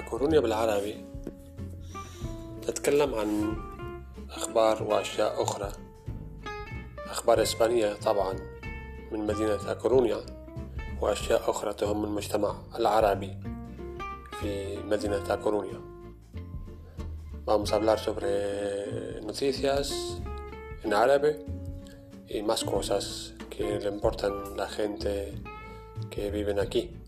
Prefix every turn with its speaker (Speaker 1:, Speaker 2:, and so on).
Speaker 1: أكورونيا بالعربي تتكلم عن أخبار وأشياء أخرى. أخبار إسبانية طبعا من مدينة أكورونيا وأشياء أخرى تهم المجتمع العربي في مدينة أكورونيا Vamos a hablar sobre noticias en árabe y más cosas que le importan a la gente que viven aquí.